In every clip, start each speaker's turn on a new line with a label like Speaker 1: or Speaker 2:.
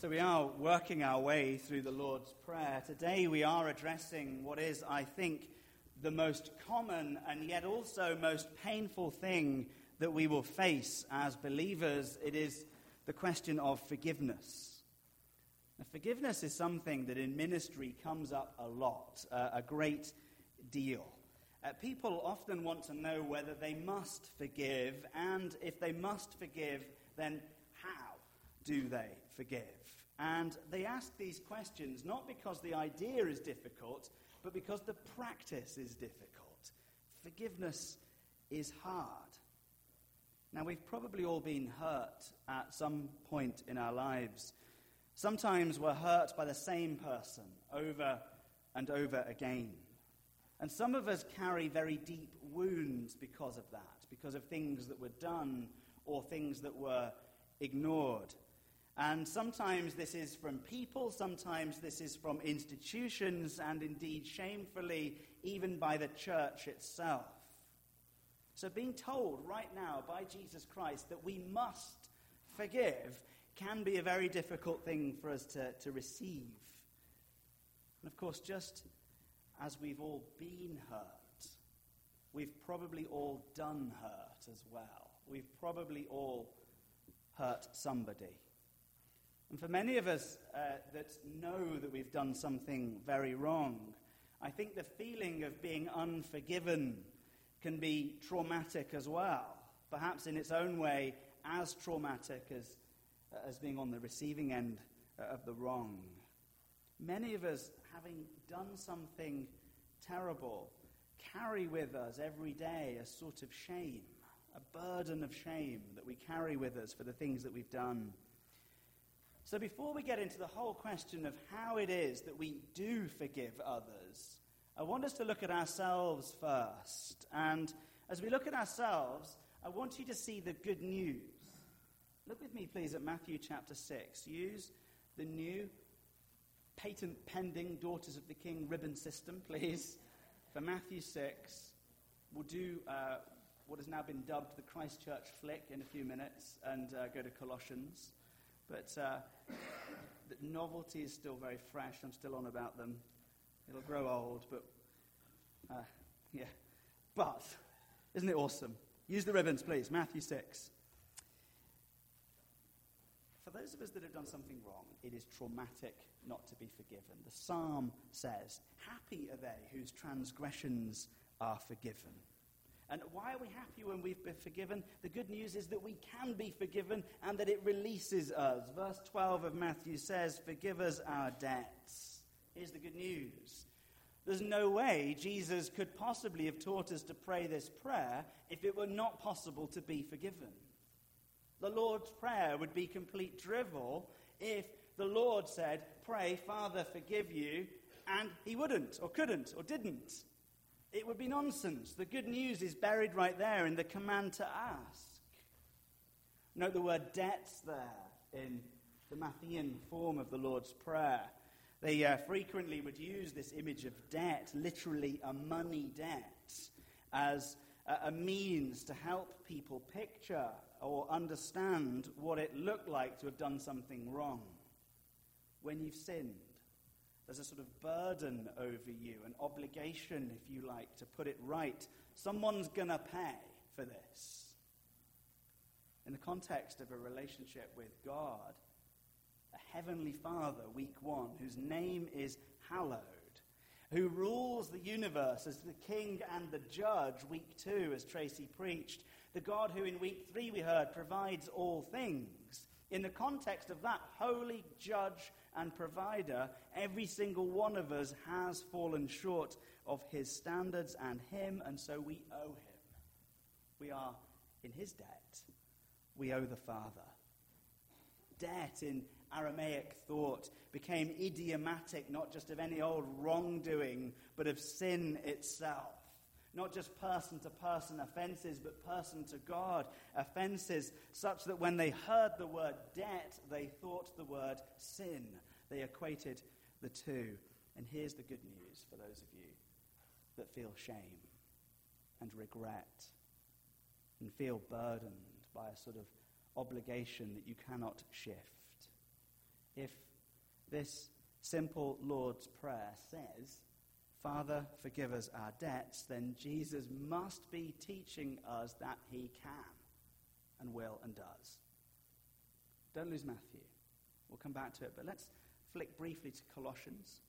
Speaker 1: So, we are working our way through the Lord's Prayer. Today, we are addressing what is, I think, the most common and yet also most painful thing that we will face as believers. It is the question of forgiveness. Now, forgiveness is something that in ministry comes up a lot, uh, a great deal. Uh, people often want to know whether they must forgive, and if they must forgive, then how do they forgive? And they ask these questions not because the idea is difficult, but because the practice is difficult. Forgiveness is hard. Now, we've probably all been hurt at some point in our lives. Sometimes we're hurt by the same person over and over again. And some of us carry very deep wounds because of that, because of things that were done or things that were ignored. And sometimes this is from people, sometimes this is from institutions, and indeed, shamefully, even by the church itself. So, being told right now by Jesus Christ that we must forgive can be a very difficult thing for us to, to receive. And of course, just as we've all been hurt, we've probably all done hurt as well. We've probably all hurt somebody. And for many of us uh, that know that we've done something very wrong, I think the feeling of being unforgiven can be traumatic as well, perhaps in its own way as traumatic as, uh, as being on the receiving end uh, of the wrong. Many of us, having done something terrible, carry with us every day a sort of shame, a burden of shame that we carry with us for the things that we've done. So, before we get into the whole question of how it is that we do forgive others, I want us to look at ourselves first. And as we look at ourselves, I want you to see the good news. Look with me, please, at Matthew chapter 6. Use the new patent pending Daughters of the King ribbon system, please, for Matthew 6. We'll do uh, what has now been dubbed the Christchurch flick in a few minutes and uh, go to Colossians. But uh, the novelty is still very fresh. I'm still on about them. It'll grow old, but uh, yeah. But, isn't it awesome? Use the ribbons, please. Matthew 6. For those of us that have done something wrong, it is traumatic not to be forgiven. The psalm says, Happy are they whose transgressions are forgiven. And why are we happy when we've been forgiven? The good news is that we can be forgiven and that it releases us. Verse 12 of Matthew says, Forgive us our debts. Here's the good news. There's no way Jesus could possibly have taught us to pray this prayer if it were not possible to be forgiven. The Lord's Prayer would be complete drivel if the Lord said, Pray, Father, forgive you, and he wouldn't, or couldn't, or didn't. It would be nonsense. The good news is buried right there in the command to ask. Note the word debts there in the Matthean form of the Lord's Prayer. They uh, frequently would use this image of debt, literally a money debt, as a, a means to help people picture or understand what it looked like to have done something wrong. When you've sinned, there's a sort of burden over you, an obligation, if you like, to put it right. Someone's going to pay for this. In the context of a relationship with God, a heavenly Father, week one, whose name is hallowed, who rules the universe as the king and the judge, week two, as Tracy preached, the God who in week three we heard provides all things. In the context of that holy judge and provider, every single one of us has fallen short of his standards and him, and so we owe him. We are in his debt. We owe the Father. Debt in Aramaic thought became idiomatic not just of any old wrongdoing, but of sin itself. Not just person to person offenses, but person to God offenses, such that when they heard the word debt, they thought the word sin. They equated the two. And here's the good news for those of you that feel shame and regret and feel burdened by a sort of obligation that you cannot shift. if this simple Lord's Prayer says, Father, forgive us our debts, then Jesus must be teaching us that he can and will and does. Don't lose Matthew. We'll come back to it, but let's flick briefly to Colossians.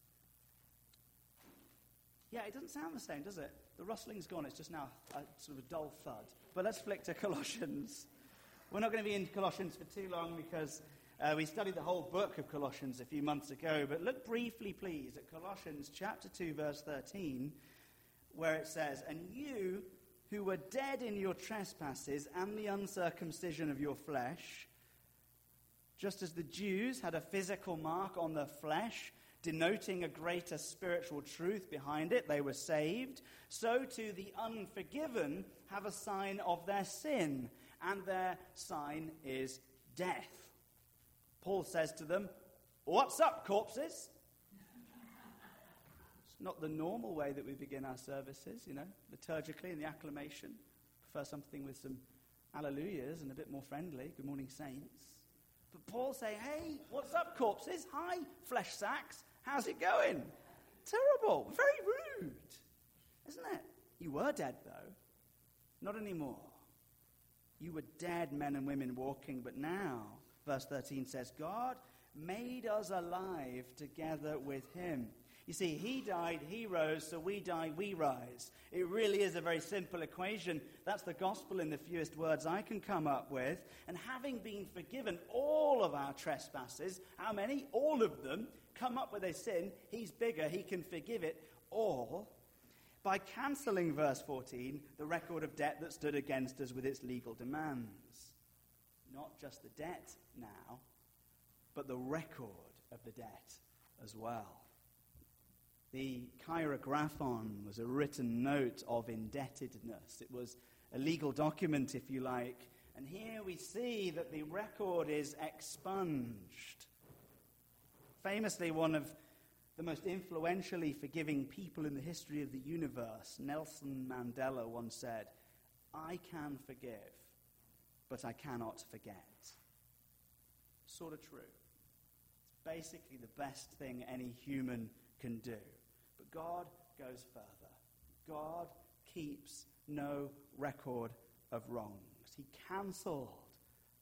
Speaker 1: Yeah, it doesn't sound the same, does it? The rustling's gone. It's just now a sort of a dull thud. But let's flick to Colossians. We're not going to be in Colossians for too long because uh, we studied the whole book of Colossians a few months ago. But look briefly, please, at Colossians chapter 2, verse 13, where it says, And you who were dead in your trespasses and the uncircumcision of your flesh, just as the Jews had a physical mark on their flesh, denoting a greater spiritual truth behind it, they were saved, so too the unforgiven have a sign of their sin, and their sign is death. Paul says to them, What's up, corpses? it's not the normal way that we begin our services, you know, liturgically in the acclamation. Prefer something with some alleluias and a bit more friendly. Good morning, saints. But Paul saying, hey, what's up, corpses? Hi, flesh sacks. How's it going? Terrible. Very rude. Isn't it? You were dead, though. Not anymore. You were dead men and women walking, but now, verse 13 says, God made us alive together with him. You see, he died, he rose, so we die, we rise. It really is a very simple equation. That's the gospel in the fewest words I can come up with. And having been forgiven all of our trespasses, how many? All of them, come up with a sin, he's bigger, he can forgive it all by cancelling, verse 14, the record of debt that stood against us with its legal demands. Not just the debt now, but the record of the debt as well. The cheirographon was a written note of indebtedness. It was a legal document, if you like. And here we see that the record is expunged. Famously, one of the most influentially forgiving people in the history of the universe, Nelson Mandela, once said, I can forgive, but I cannot forget. Sort of true. It's basically the best thing any human can do. But God goes further. God keeps no record of wrongs. He cancelled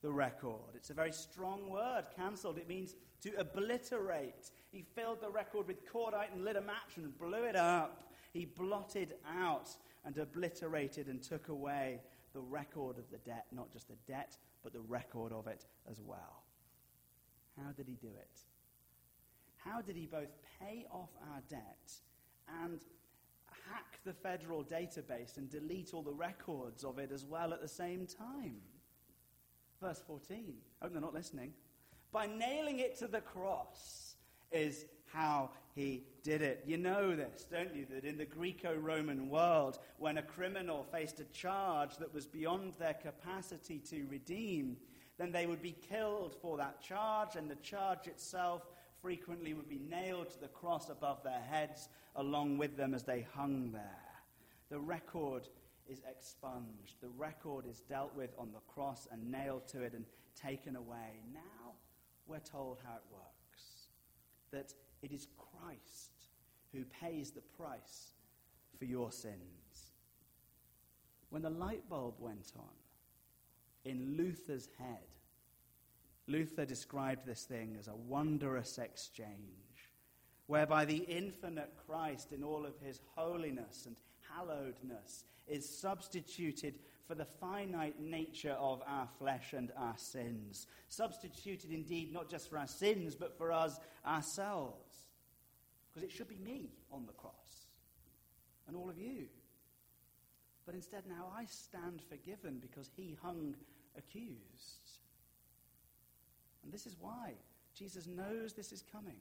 Speaker 1: the record. It's a very strong word, cancelled. It means to obliterate. He filled the record with cordite and lit a match and blew it up. He blotted out and obliterated and took away the record of the debt, not just the debt, but the record of it as well. How did he do it? How did he both pay off our debt and hack the federal database and delete all the records of it as well at the same time? Verse 14. I hope they're not listening. By nailing it to the cross is how he did it. You know this, don't you? That in the Greco Roman world, when a criminal faced a charge that was beyond their capacity to redeem, then they would be killed for that charge, and the charge itself frequently would be nailed to the cross above their heads along with them as they hung there. The record is expunged. The record is dealt with on the cross and nailed to it and taken away. Now we're told how it works that it is Christ who pays the price for your sins. When the light bulb went on in Luther's head, Luther described this thing as a wondrous exchange, whereby the infinite Christ, in all of his holiness and hallowedness, is substituted for the finite nature of our flesh and our sins. Substituted indeed not just for our sins, but for us ourselves. Because it should be me on the cross and all of you. But instead, now I stand forgiven because he hung accused. And this is why Jesus knows this is coming.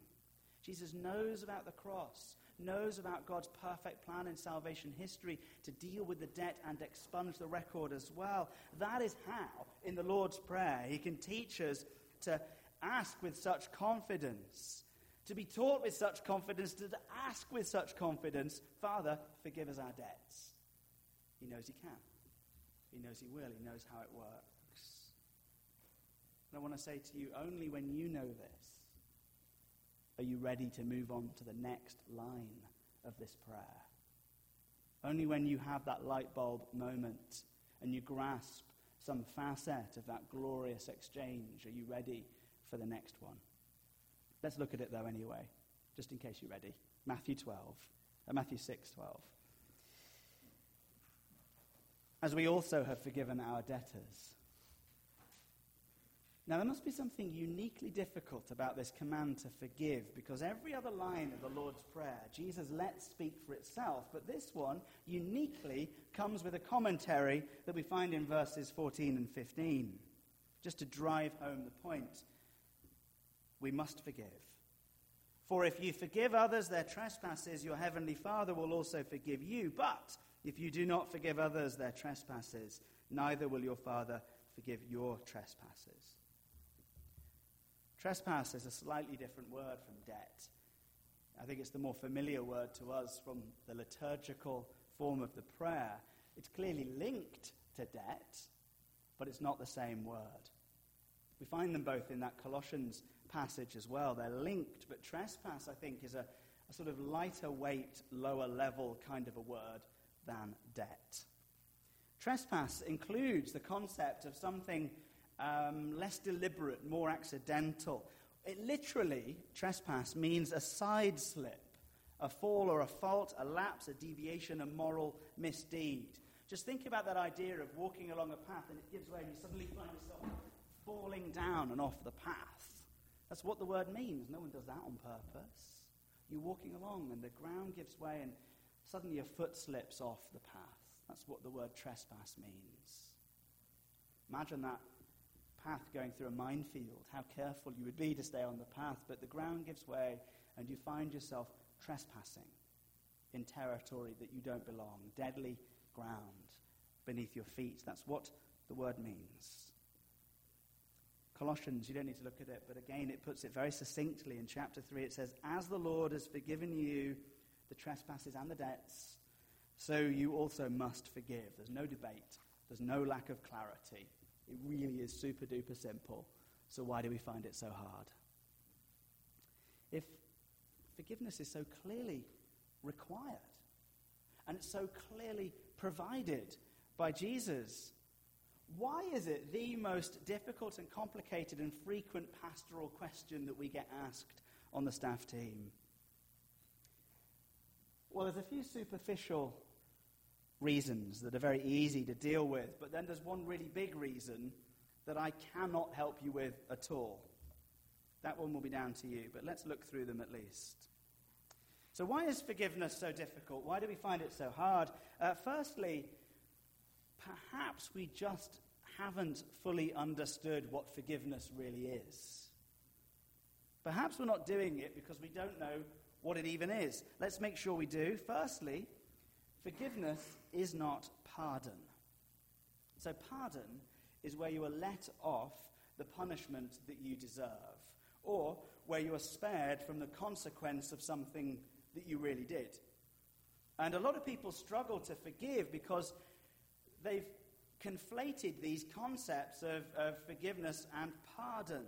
Speaker 1: Jesus knows about the cross knows about God's perfect plan in salvation history to deal with the debt and expunge the record as well. That is how, in the Lord's Prayer, He can teach us to ask with such confidence, to be taught with such confidence, to ask with such confidence, Father, forgive us our debts. He knows He can. He knows He will. He knows how it works. And I want to say to you, only when you know this, Are you ready to move on to the next line of this prayer? Only when you have that light bulb moment and you grasp some facet of that glorious exchange are you ready for the next one. Let's look at it though anyway, just in case you're ready. Matthew 12, uh, Matthew 6, 12. As we also have forgiven our debtors. Now, there must be something uniquely difficult about this command to forgive because every other line of the Lord's Prayer, Jesus lets speak for itself, but this one uniquely comes with a commentary that we find in verses 14 and 15, just to drive home the point. We must forgive. For if you forgive others their trespasses, your heavenly Father will also forgive you. But if you do not forgive others their trespasses, neither will your Father forgive your trespasses. Trespass is a slightly different word from debt. I think it's the more familiar word to us from the liturgical form of the prayer. It's clearly linked to debt, but it's not the same word. We find them both in that Colossians passage as well. They're linked, but trespass, I think, is a, a sort of lighter weight, lower level kind of a word than debt. Trespass includes the concept of something um, less deliberate, more accidental. It literally, trespass means a side slip, a fall or a fault, a lapse, a deviation, a moral misdeed. Just think about that idea of walking along a path and it gives way and you suddenly find yourself falling down and off the path. That's what the word means. No one does that on purpose. You're walking along and the ground gives way and suddenly your foot slips off the path. That's what the word trespass means. Imagine that path going through a minefield, how careful you would be to stay on the path, but the ground gives way and you find yourself trespassing in territory that you don't belong, deadly ground beneath your feet. That's what the word means. Colossians, you don't need to look at it, but again, it puts it very succinctly in chapter 3. It says, As the Lord has forgiven you the trespasses and the debts, so you also must forgive. There's no debate, there's no lack of clarity. It really is super duper simple. So why do we find it so hard? If forgiveness is so clearly required and it's so clearly provided by Jesus, why is it the most difficult and complicated and frequent pastoral question that we get asked on the staff team? Well, there's a few superficial reasons that are very easy to deal with, but then there's one really big reason that I cannot help you with at all. That one will be down to you, but let's look through them at least. So, why is forgiveness so difficult? Why do we find it so hard? Uh, firstly, perhaps we just haven't fully understood what forgiveness really is. Perhaps we're not doing it because we don't know what it even is. Let's make sure we do. Firstly, Forgiveness is not pardon. So, pardon is where you are let off the punishment that you deserve, or where you are spared from the consequence of something that you really did. And a lot of people struggle to forgive because they've conflated these concepts of, of forgiveness and pardon.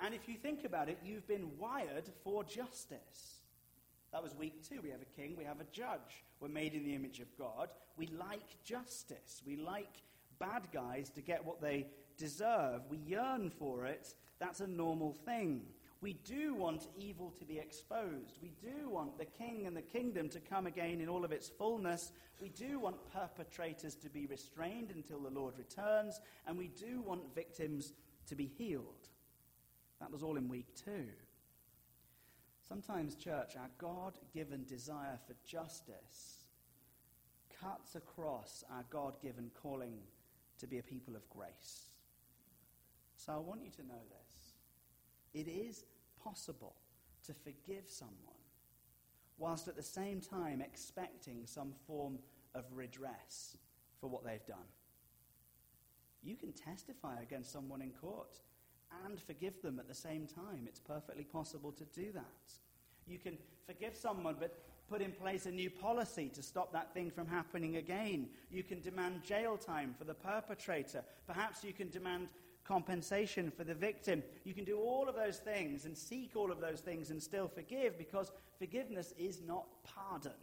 Speaker 1: And if you think about it, you've been wired for justice. That was week two. We have a king, we have a judge. We're made in the image of God. We like justice. We like bad guys to get what they deserve. We yearn for it. That's a normal thing. We do want evil to be exposed. We do want the king and the kingdom to come again in all of its fullness. We do want perpetrators to be restrained until the Lord returns. And we do want victims to be healed. That was all in week two. Sometimes, church, our God given desire for justice cuts across our God given calling to be a people of grace. So I want you to know this. It is possible to forgive someone whilst at the same time expecting some form of redress for what they've done. You can testify against someone in court and forgive them at the same time. It's perfectly possible to do that. You can forgive someone, but put in place a new policy to stop that thing from happening again. You can demand jail time for the perpetrator. Perhaps you can demand compensation for the victim. You can do all of those things and seek all of those things and still forgive because forgiveness is not pardon,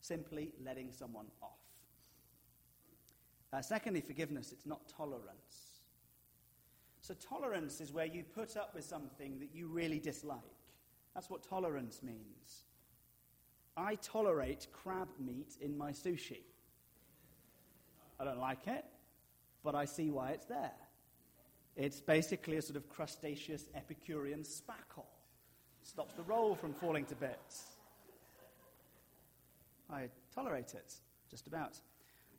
Speaker 1: simply letting someone off. Uh, secondly, forgiveness, it's not tolerance. So, tolerance is where you put up with something that you really dislike. That's what tolerance means. I tolerate crab meat in my sushi. I don't like it, but I see why it's there. It's basically a sort of crustaceous Epicurean spackle. Stops the roll from falling to bits. I tolerate it, just about.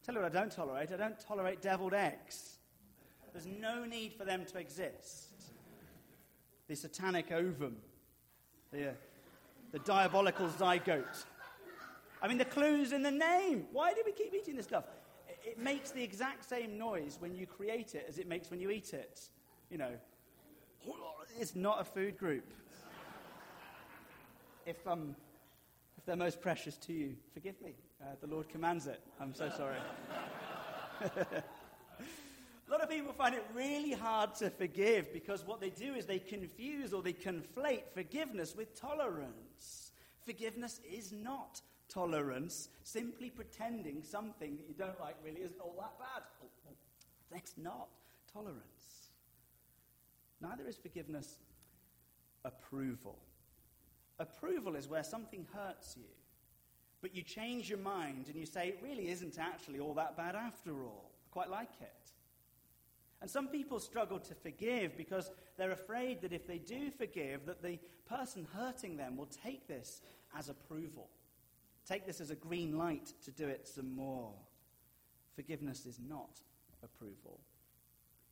Speaker 1: Tell you what I don't tolerate. I don't tolerate deviled eggs. There's no need for them to exist. The satanic ovum, the, uh, the diabolical zygote. I mean, the clue's in the name. Why do we keep eating this stuff? It makes the exact same noise when you create it as it makes when you eat it. You know, it's not a food group. If, um, if they're most precious to you, forgive me. Uh, the Lord commands it. I'm so sorry. A lot of people find it really hard to forgive because what they do is they confuse or they conflate forgiveness with tolerance. Forgiveness is not tolerance, simply pretending something that you don't like really isn't all that bad. Oh, oh, that's not tolerance. Neither is forgiveness approval. Approval is where something hurts you, but you change your mind and you say, it really isn't actually all that bad after all. I quite like it. And some people struggle to forgive because they're afraid that if they do forgive, that the person hurting them will take this as approval. Take this as a green light to do it some more. Forgiveness is not approval,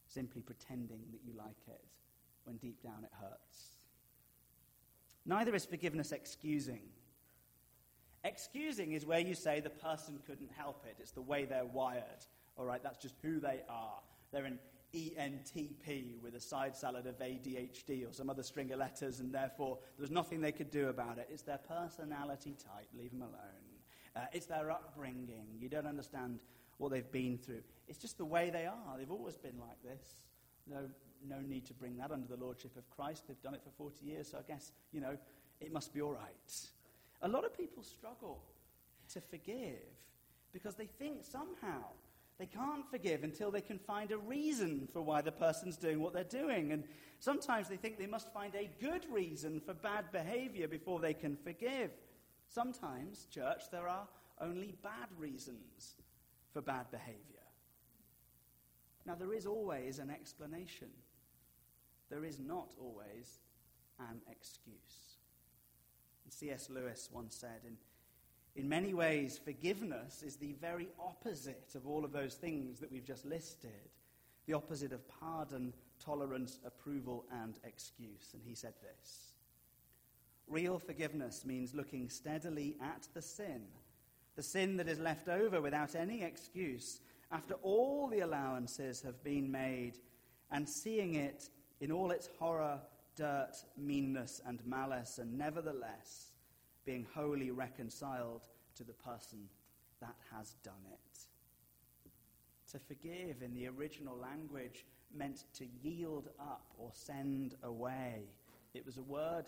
Speaker 1: simply pretending that you like it when deep down it hurts. Neither is forgiveness excusing. Excusing is where you say the person couldn't help it. It's the way they're wired. All right, that's just who they are. They're an ENTP with a side salad of ADHD or some other string of letters, and therefore there's nothing they could do about it. It's their personality type. Leave them alone. Uh, it's their upbringing. You don't understand what they've been through. It's just the way they are. They've always been like this. No, no need to bring that under the lordship of Christ. They've done it for 40 years, so I guess, you know, it must be all right. A lot of people struggle to forgive because they think somehow they can't forgive until they can find a reason for why the person's doing what they're doing. And sometimes they think they must find a good reason for bad behavior before they can forgive. Sometimes, church, there are only bad reasons for bad behavior. Now, there is always an explanation, there is not always an excuse. C.S. Lewis once said in in many ways, forgiveness is the very opposite of all of those things that we've just listed. The opposite of pardon, tolerance, approval, and excuse. And he said this Real forgiveness means looking steadily at the sin, the sin that is left over without any excuse after all the allowances have been made, and seeing it in all its horror, dirt, meanness, and malice, and nevertheless being wholly reconciled to the person that has done it. To forgive in the original language meant to yield up or send away. It was a word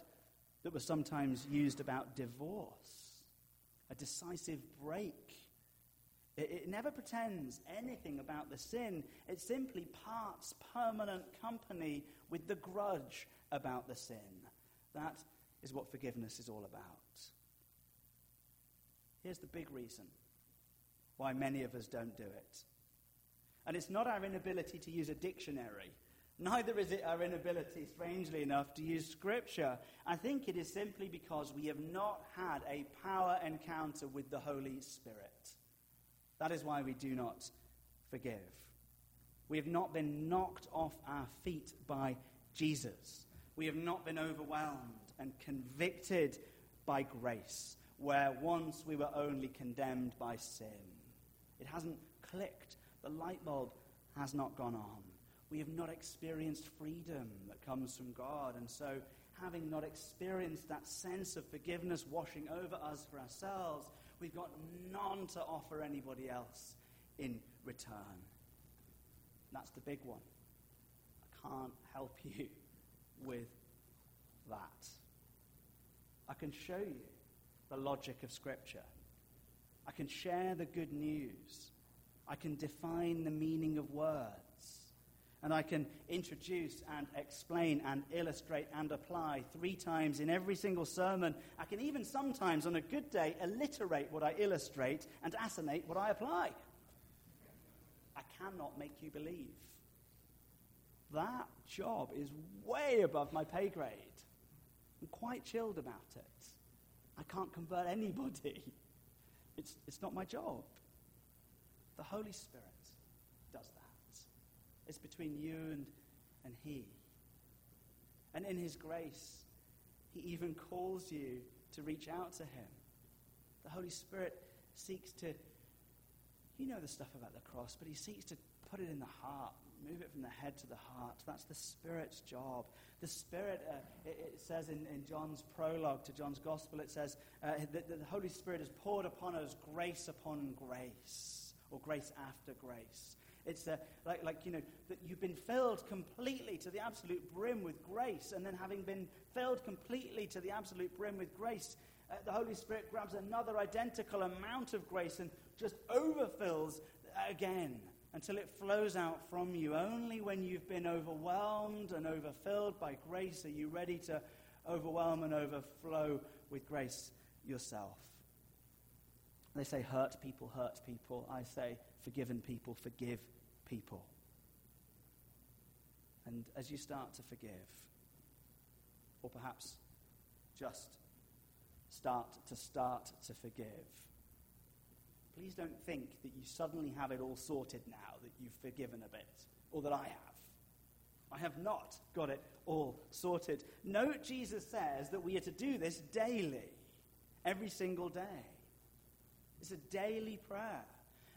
Speaker 1: that was sometimes used about divorce, a decisive break. It, it, never pretends anything about the sin. It simply parts permanent company with the grudge about the sin. That is what forgiveness is all about. Here's the big reason why many of us don't do it. And it's not our inability to use a dictionary. Neither is it our inability, strangely enough, to use Scripture. I think it is simply because we have not had a power encounter with the Holy Spirit. That is why we do not forgive. We have not been knocked off our feet by Jesus. We have not been overwhelmed and convicted by grace where once we were only condemned by sin. It hasn't clicked. The light bulb has not gone on. We have not experienced freedom that comes from God. And so, having not experienced that sense of forgiveness washing over us for ourselves, we've got none to offer anybody else in return. That's the big one. I can't help you with that. I can show you the logic of Scripture. I can share the good news. I can define the meaning of words. And I can introduce and explain and illustrate and apply three times in every single sermon. I can even sometimes, on a good day, alliterate what I illustrate and assonate what I apply. I cannot make you believe. That job is way above my pay grade. I'm quite chilled about it. I can't convert anybody. It's, it's not my job. The Holy Spirit does that. It's between you and, and He. And in His grace, He even calls you to reach out to Him. The Holy Spirit seeks to, you know the stuff about the cross, but He seeks to put it in the heart, move it from the head to the heart. That's the Spirit's job. The Spirit, uh, it, it, says in, in John's prologue to John's Gospel, it says uh, that, the Holy Spirit has poured upon us grace upon grace or grace after grace. It's uh, like, like, you know, that you've been filled completely to the absolute brim with grace, and then having been filled completely to the absolute brim with grace, uh, the Holy Spirit grabs another identical amount of grace and just overfills again until it flows out from you. Only when you've been overwhelmed and overfilled by grace are you ready to overwhelm and overflow with grace yourself. They say hurt people hurt people. I say forgiven people forgive people. And as you start to forgive, or perhaps just start to start to forgive, please don't think that you suddenly have it all sorted now, that you've forgiven a bit, or that I have. I have not got it all sorted. Note Jesus says that we are to do this daily, every single day. It's a daily prayer.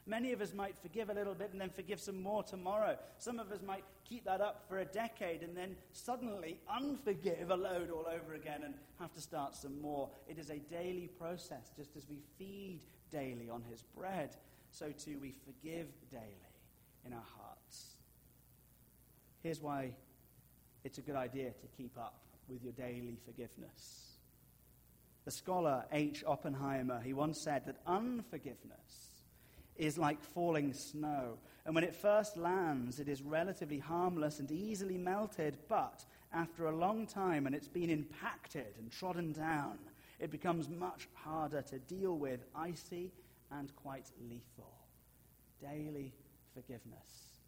Speaker 1: Many of us might forgive a little bit and then forgive some more tomorrow. Some of us might keep that up for a decade and then suddenly unforgive a load all over again and have to start some more. It is a daily process. Just as we feed daily on his bread, so too we forgive daily in our hearts. Here's why it's a good idea to keep up with your daily forgiveness. The scholar H. Oppenheimer, he once said that unforgiveness is like falling snow. And when it first lands, it is relatively harmless and easily melted, but after a long time and it's been impacted and trodden down, it becomes much harder to deal with, icy and quite lethal. Daily forgiveness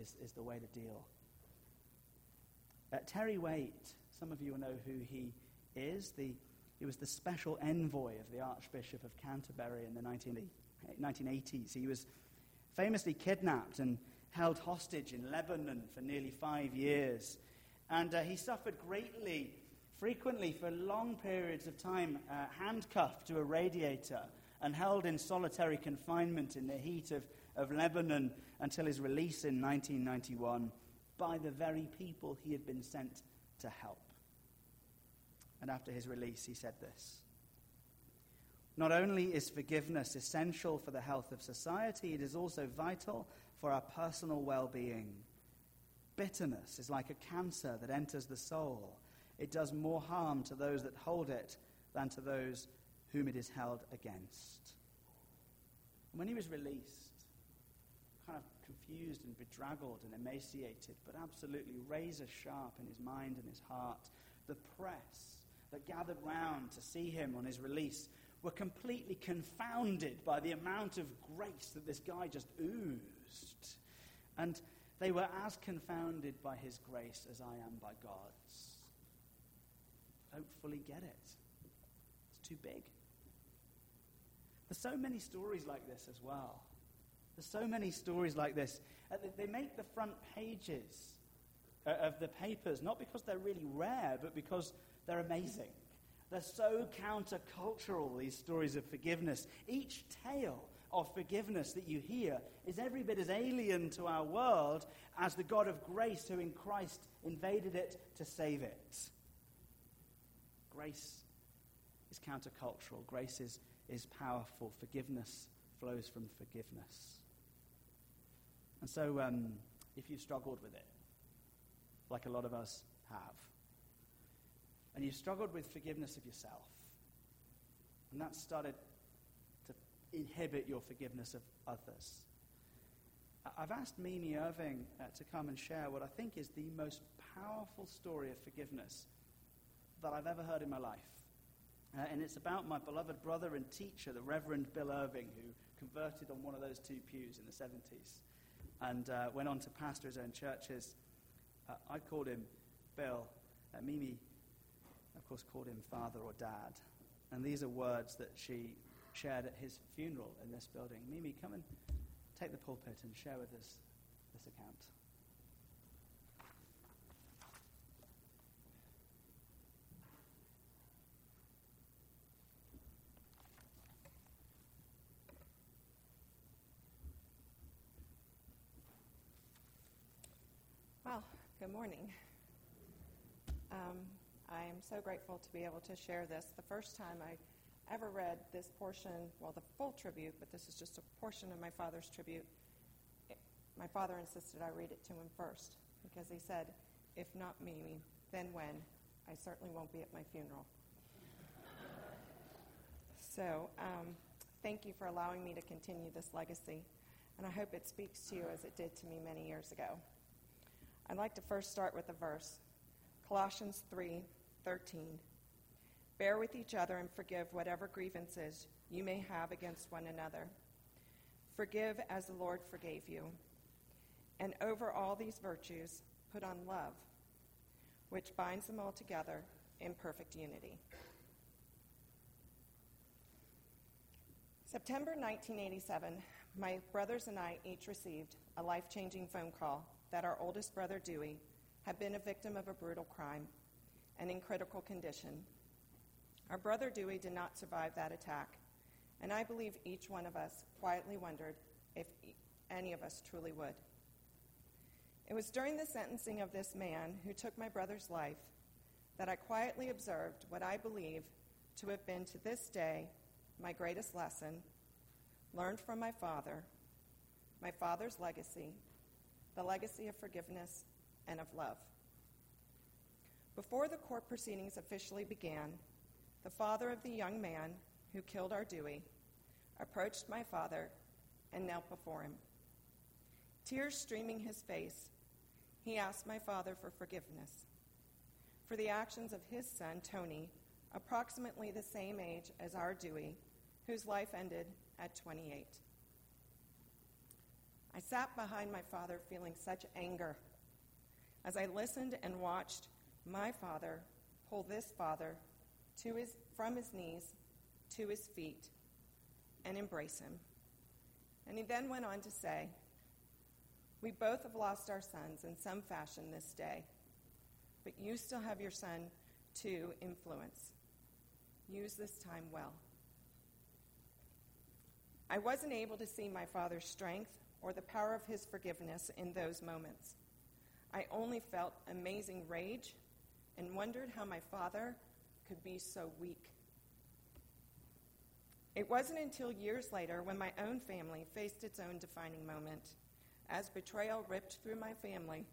Speaker 1: is, is the way to deal. Uh, Terry Waite, some of you will know who he is, the he was the special envoy of the Archbishop of Canterbury in the 1980s. He was famously kidnapped and held hostage in Lebanon for nearly five years. And uh, he suffered greatly, frequently for long periods of time, uh, handcuffed to a radiator and held in solitary confinement in the heat of, of Lebanon until his release in 1991 by the very people he had been sent to help. And after his release, he said this Not only is forgiveness essential for the health of society, it is also vital for our personal well being. Bitterness is like a cancer that enters the soul. It does more harm to those that hold it than to those whom it is held against. And when he was released, kind of confused and bedraggled and emaciated, but absolutely razor sharp in his mind and his heart, the press that gathered round to see him on his release were completely confounded by the amount of grace that this guy just oozed. And they were as confounded by his grace as I am by God's. Don't fully get it. It's too big. There's so many stories like this as well. There's so many stories like this. They make the front pages uh, of the papers, not because they're really rare, but because they're amazing. They're so countercultural, these stories of forgiveness. Each tale of forgiveness that you hear is every bit as alien to our world as the God of grace who in Christ invaded it to save it. Grace is countercultural, grace is, is powerful, forgiveness flows from forgiveness. And so, um, if you've struggled with it, like a lot of us have. And you've struggled with forgiveness of yourself. And that started to inhibit your forgiveness of others. I've asked Mimi Irving uh, to come and share what I think is the most powerful story of forgiveness that I've ever heard in my life. Uh, and it's about my beloved brother and teacher, the Reverend Bill Irving, who converted on one of those two pews in the 70s and uh, went on to pastor his own churches. Uh, I called him Bill. Uh, Mimi, course, called him father or dad. And these are words that she shared at his funeral in this building. Mimi, come and take the pulpit and share with us this account.
Speaker 2: Well, good morning. Um, I am so grateful to be able to share this. The first time I ever read this portion, well, the full tribute, but this is just a portion of my father's tribute, it, my father insisted I read it to him first because he said, if not me, then when? I certainly won't be at my funeral. so, um, thank you for allowing me to continue this legacy, and I hope it speaks to you as it did to me many years ago. I'd like to first start with a verse Colossians 3 13. Bear with each other and forgive whatever grievances you may have against one another. Forgive as the Lord forgave you. And over all these virtues, put on love, which binds them all together in perfect unity. September 1987, my brothers and I each received a life changing phone call that our oldest brother, Dewey, had been a victim of a brutal crime and in critical condition our brother Dewey did not survive that attack, and I believe each one of us quietly wondered if any of us truly would. It was during the sentencing of this man who took my brother's life that I quietly observed what I believe to have been to this day my greatest lesson learned from my father, my father's legacy, the legacy of forgiveness and of love. Before the court proceedings officially began, the father of the young man who killed our Dewey, approached my father and knelt before him. Tears streaming his face, he asked my father for forgiveness for the actions of his son, Tony, approximately the same age as our Dewey, whose life ended at 28. I sat behind my father feeling such anger as I listened and watched my father pull this father to his, from his knees to his feet and embrace him. And he then went on to say, We both have lost our sons in some fashion this day, but you still have your son to influence. Use this time well. I wasn't able to see my father's strength or the power of his forgiveness in those moments. I only felt amazing rage and wondered how my father could be so weak. It wasn't until years later, when my own family faced its own defining moment, as betrayal ripped through my family,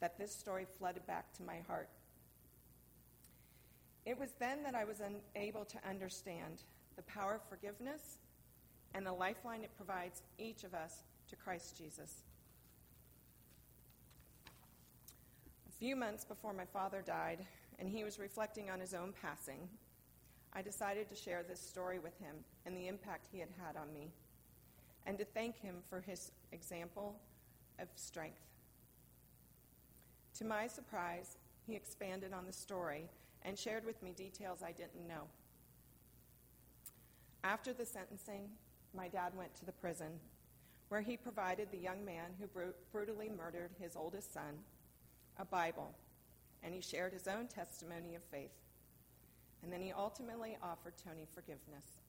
Speaker 2: that this story flooded back to my heart. It was then that I was unable to understand the power of forgiveness and the lifeline it provides each of us to Christ Jesus. Few months before my father died, and he was reflecting on his own passing, I decided to share this story with him and the impact he had had on me, and to thank him for his example of strength. To my surprise, he expanded on the story and shared with me details I didn't know. After the sentencing, my dad went to the prison, where he provided the young man who brutally murdered his oldest son a Bible and he shared his own testimony of faith. And then he ultimately offered Tony forgiveness.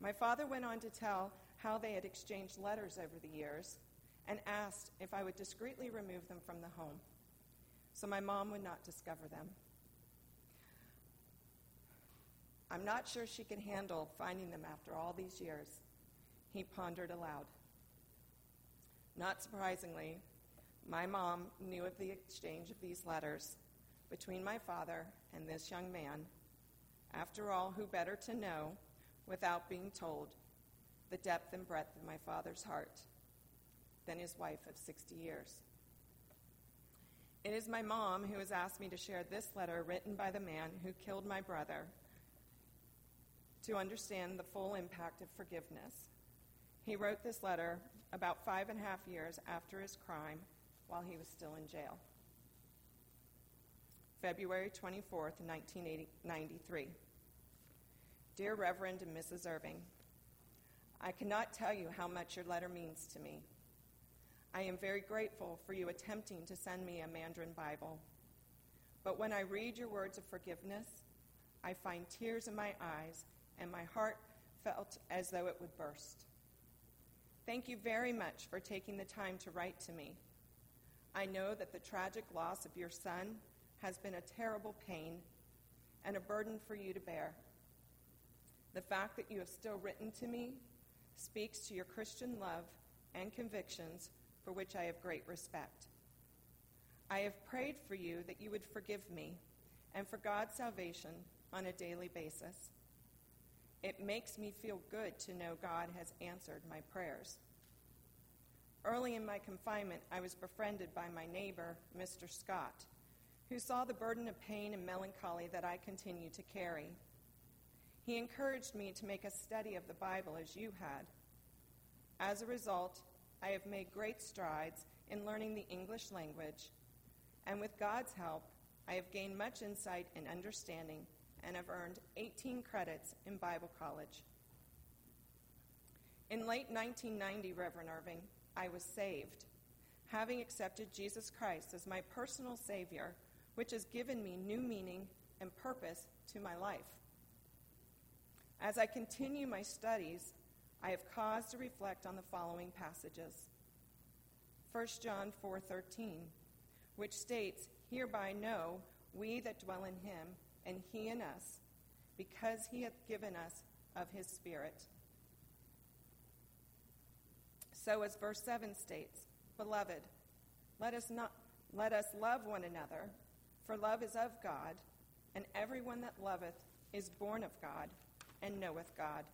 Speaker 2: My father went on to tell how they had exchanged letters over the years and asked if I would discreetly remove them from the home so my mom would not discover them. I'm not sure she can handle finding them after all these years, he pondered aloud. Not surprisingly, My mom knew of the exchange of these letters between my father and this young man. After all, who better to know, without being told, the depth and breadth of my father's heart than his wife of 60 years? It is my mom who has asked me to share this letter written by the man who killed my brother to understand the full impact of forgiveness. He wrote this letter about five and a half years after his crime while he was still in jail. February 24th, 1993. Dear Reverend and Mrs. Irving, I cannot tell you how much your letter means to me. I am very grateful for you attempting to send me a Mandarin Bible. But when I read your words of forgiveness, I find tears in my eyes and my heart felt as though it would burst. Thank you very much for taking the time to write to me. I know that the tragic loss of your son has been a terrible pain and a burden for you to bear. The fact that you have still written to me speaks to your Christian love and convictions for which I have great respect. I have prayed for you that you would forgive me and for God's salvation on a daily basis. It makes me feel good to know God has answered my prayers. Early in my confinement, I was befriended by my neighbor, Mr. Scott, who saw the burden of pain and melancholy that I continued to carry. He encouraged me to make a study of the Bible as you had. As a result, I have made great strides in learning the English language, and with God's help, I have gained much insight and understanding and have earned 18 credits in Bible college. In late 1990, Reverend Irving, I was saved, having accepted Jesus Christ as my personal Savior, which has given me new meaning and purpose to my life. As I continue my studies, I have cause to reflect on the following passages. 1 John 4:13, which states, "Hereby know we that dwell in him and he in us, because he hath given us of his spirit." So as verse 7 states, "Beloved, let us not let us love one another, for love is of God, and everyone that loveth is born of God and knoweth God."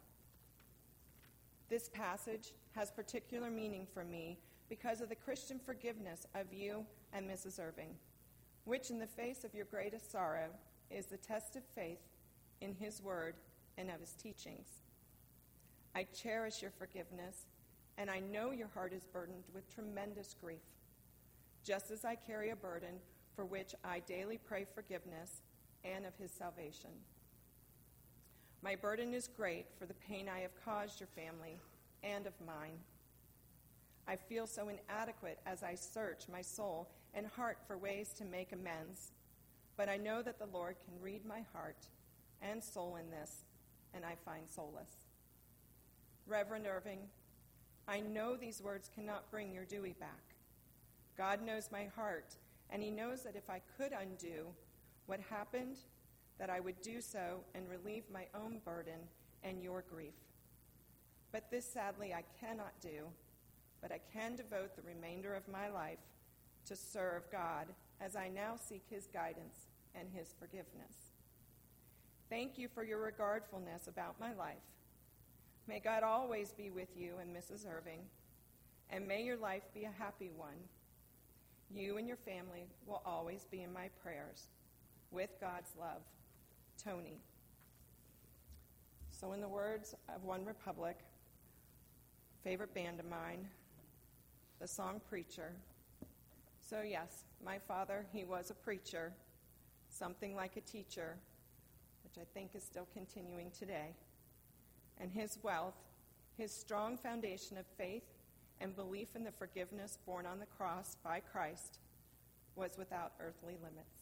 Speaker 2: This passage has particular meaning for me because of the Christian forgiveness of you and Mrs. Irving, which, in the face of your greatest sorrow, is the test of faith in His Word and of His teachings. I cherish your forgiveness, and I know your heart is burdened with tremendous grief, just as I carry a burden for which I daily pray forgiveness and of His salvation. My burden is great for the pain I have caused your family and of mine. I feel so inadequate as I search my soul and heart for ways to make amends, but I know that the Lord can read my heart and soul in this, and I find solace. Reverend Irving, I know these words cannot bring your Dewey back. God knows my heart, and He knows that if I could undo what happened that I would do so and relieve my own burden and your grief. But this sadly I cannot do, but I can devote the remainder of my life to serve God as I now seek his guidance and his forgiveness. Thank you for your regardfulness about my life. May God always be with you and Mrs. Irving, and may your life be a happy one. You and your family will always be in my prayers. With God's love. Tony. So, in the words of OneRepublic, favorite band of mine, the song Preacher. So, yes, my father, he was a preacher, something like a teacher, which I think is still continuing today. And his wealth, his strong foundation of faith and belief in the forgiveness borne on the cross by Christ, was without earthly limits.